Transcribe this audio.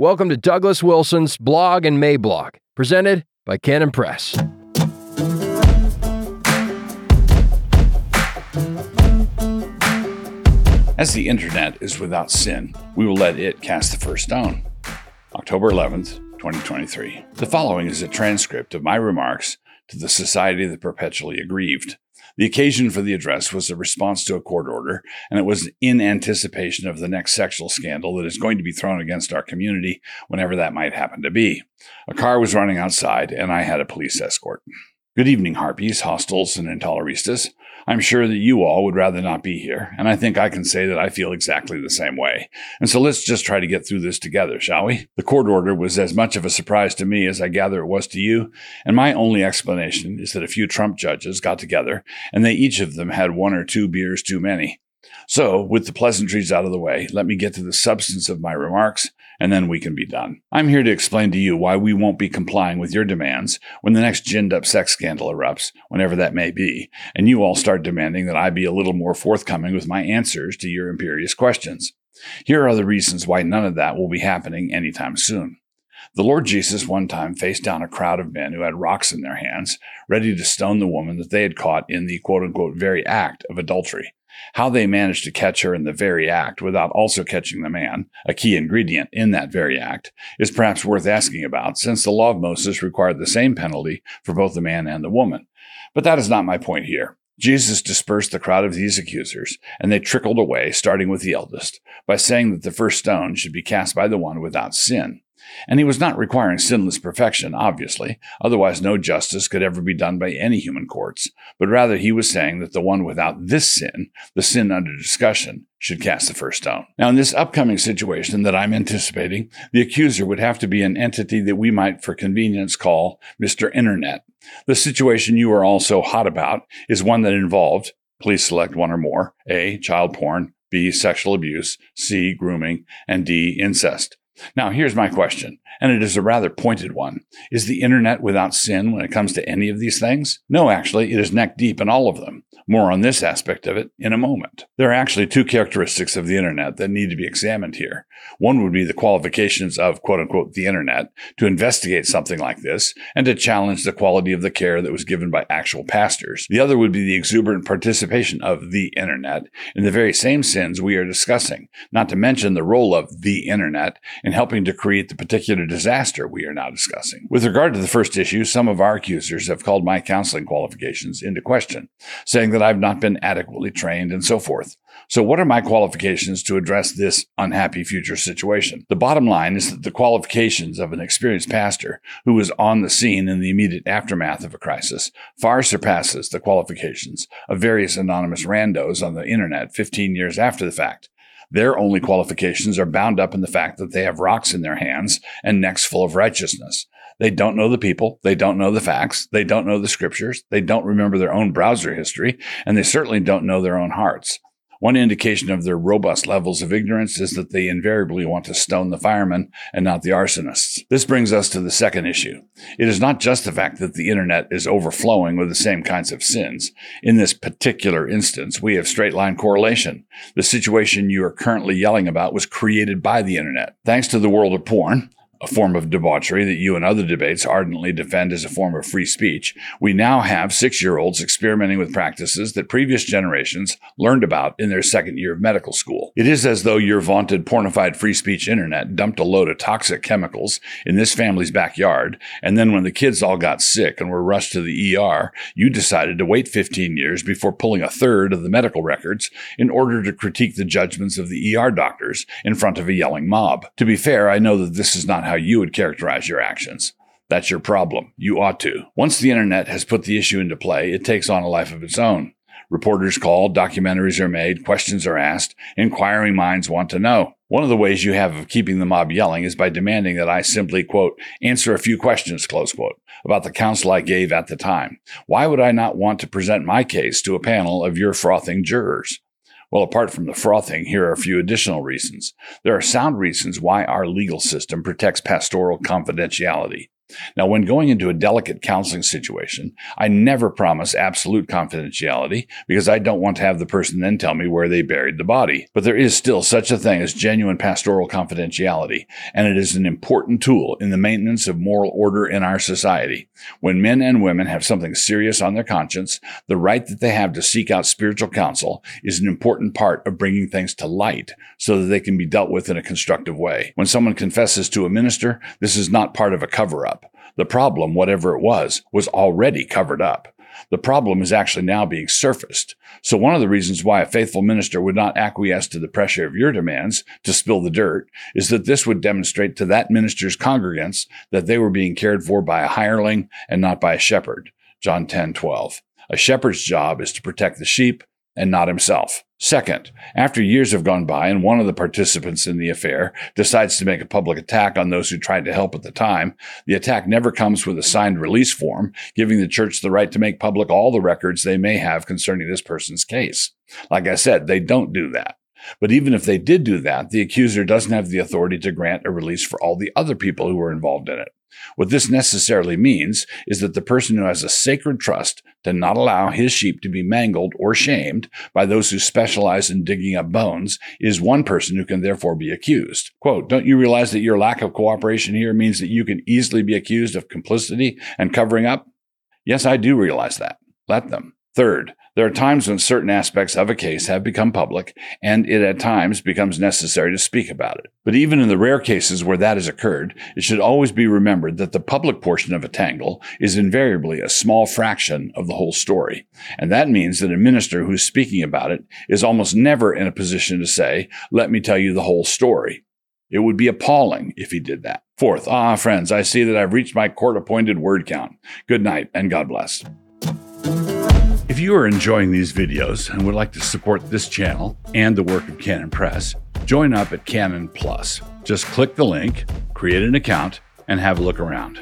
Welcome to Douglas Wilson's Blog and Mablog, presented by Canon Press. As the internet is without sin, we will let it cast the first stone. October 11th, 2023. The following is a transcript of my remarks to the Society of the Perpetually Aggrieved. The occasion for the address was a response to a court order, and it was in anticipation of the next sexual scandal that is going to be thrown against our community whenever that might happen to be. A car was running outside, and I had a police escort. Good evening, harpies, hostiles, and intoleristas. I'm sure that you all would rather not be here, and I think I can say that I feel exactly the same way. And so let's just try to get through this together, shall we? The court order was as much of a surprise to me as I gather it was to you, and my only explanation is that a few Trump judges got together, and they each of them had one or two beers too many. So, with the pleasantries out of the way, let me get to the substance of my remarks, and then we can be done. I'm here to explain to you why we won't be complying with your demands when the next ginned up sex scandal erupts, whenever that may be, and you all start demanding that I be a little more forthcoming with my answers to your imperious questions. Here are the reasons why none of that will be happening anytime soon. The Lord Jesus one time faced down a crowd of men who had rocks in their hands, ready to stone the woman that they had caught in the quote unquote very act of adultery. How they managed to catch her in the very act without also catching the man, a key ingredient in that very act, is perhaps worth asking about, since the law of Moses required the same penalty for both the man and the woman. But that is not my point here. Jesus dispersed the crowd of these accusers, and they trickled away, starting with the eldest, by saying that the first stone should be cast by the one without sin. And he was not requiring sinless perfection, obviously, otherwise no justice could ever be done by any human courts, but rather he was saying that the one without this sin, the sin under discussion, should cast the first stone. Now, in this upcoming situation that I'm anticipating, the accuser would have to be an entity that we might, for convenience, call Mr. Internet. The situation you are all so hot about is one that involved, please select one or more, A, child porn, B, sexual abuse, C, grooming, and D, incest. Now, here's my question, and it is a rather pointed one. Is the internet without sin when it comes to any of these things? No, actually, it is neck deep in all of them. More on this aspect of it in a moment. There are actually two characteristics of the internet that need to be examined here. One would be the qualifications of quote unquote the internet to investigate something like this and to challenge the quality of the care that was given by actual pastors. The other would be the exuberant participation of the internet in the very same sins we are discussing, not to mention the role of the internet in helping to create the particular disaster we are now discussing. With regard to the first issue, some of our accusers have called my counseling qualifications into question, saying that I've not been adequately trained and so forth. So, what are my qualifications to address this unhappy future situation? The bottom line is that the qualifications of an experienced pastor who was on the scene in the immediate aftermath of a crisis far surpasses the qualifications of various anonymous randos on the internet 15 years after the fact. Their only qualifications are bound up in the fact that they have rocks in their hands and necks full of righteousness. They don't know the people. They don't know the facts. They don't know the scriptures. They don't remember their own browser history, and they certainly don't know their own hearts. One indication of their robust levels of ignorance is that they invariably want to stone the firemen and not the arsonists. This brings us to the second issue. It is not just the fact that the internet is overflowing with the same kinds of sins. In this particular instance, we have straight line correlation. The situation you are currently yelling about was created by the internet. Thanks to the world of porn, a form of debauchery that you and other debates ardently defend as a form of free speech, we now have six year olds experimenting with practices that previous generations learned about in their second year of medical school. It is as though your vaunted pornified free speech internet dumped a load of toxic chemicals in this family's backyard, and then when the kids all got sick and were rushed to the ER, you decided to wait 15 years before pulling a third of the medical records in order to critique the judgments of the ER doctors in front of a yelling mob. To be fair, I know that this is not how you would characterize your actions. That's your problem. You ought to. Once the internet has put the issue into play, it takes on a life of its own. Reporters call, documentaries are made, questions are asked, inquiring minds want to know. One of the ways you have of keeping the mob yelling is by demanding that I simply, quote, answer a few questions, close quote, about the counsel I gave at the time. Why would I not want to present my case to a panel of your frothing jurors? Well, apart from the frothing, here are a few additional reasons. There are sound reasons why our legal system protects pastoral confidentiality. Now, when going into a delicate counseling situation, I never promise absolute confidentiality because I don't want to have the person then tell me where they buried the body. But there is still such a thing as genuine pastoral confidentiality, and it is an important tool in the maintenance of moral order in our society. When men and women have something serious on their conscience, the right that they have to seek out spiritual counsel is an important part of bringing things to light so that they can be dealt with in a constructive way. When someone confesses to a minister, this is not part of a cover up. The problem, whatever it was, was already covered up. The problem is actually now being surfaced. So one of the reasons why a faithful minister would not acquiesce to the pressure of your demands to spill the dirt is that this would demonstrate to that minister's congregants that they were being cared for by a hireling and not by a shepherd. John 10, 12. A shepherd's job is to protect the sheep and not himself. Second, after years have gone by and one of the participants in the affair decides to make a public attack on those who tried to help at the time, the attack never comes with a signed release form giving the church the right to make public all the records they may have concerning this person's case. Like I said, they don't do that. But even if they did do that, the accuser doesn't have the authority to grant a release for all the other people who were involved in it. What this necessarily means is that the person who has a sacred trust to not allow his sheep to be mangled or shamed by those who specialize in digging up bones is one person who can therefore be accused. Quote, don't you realize that your lack of cooperation here means that you can easily be accused of complicity and covering up? Yes, I do realize that. Let them. Third, there are times when certain aspects of a case have become public, and it at times becomes necessary to speak about it. But even in the rare cases where that has occurred, it should always be remembered that the public portion of a tangle is invariably a small fraction of the whole story. And that means that a minister who's speaking about it is almost never in a position to say, let me tell you the whole story. It would be appalling if he did that. Fourth, ah, friends, I see that I've reached my court appointed word count. Good night and God bless. If you are enjoying these videos and would like to support this channel and the work of Canon Press, join up at Canon Plus. Just click the link, create an account, and have a look around.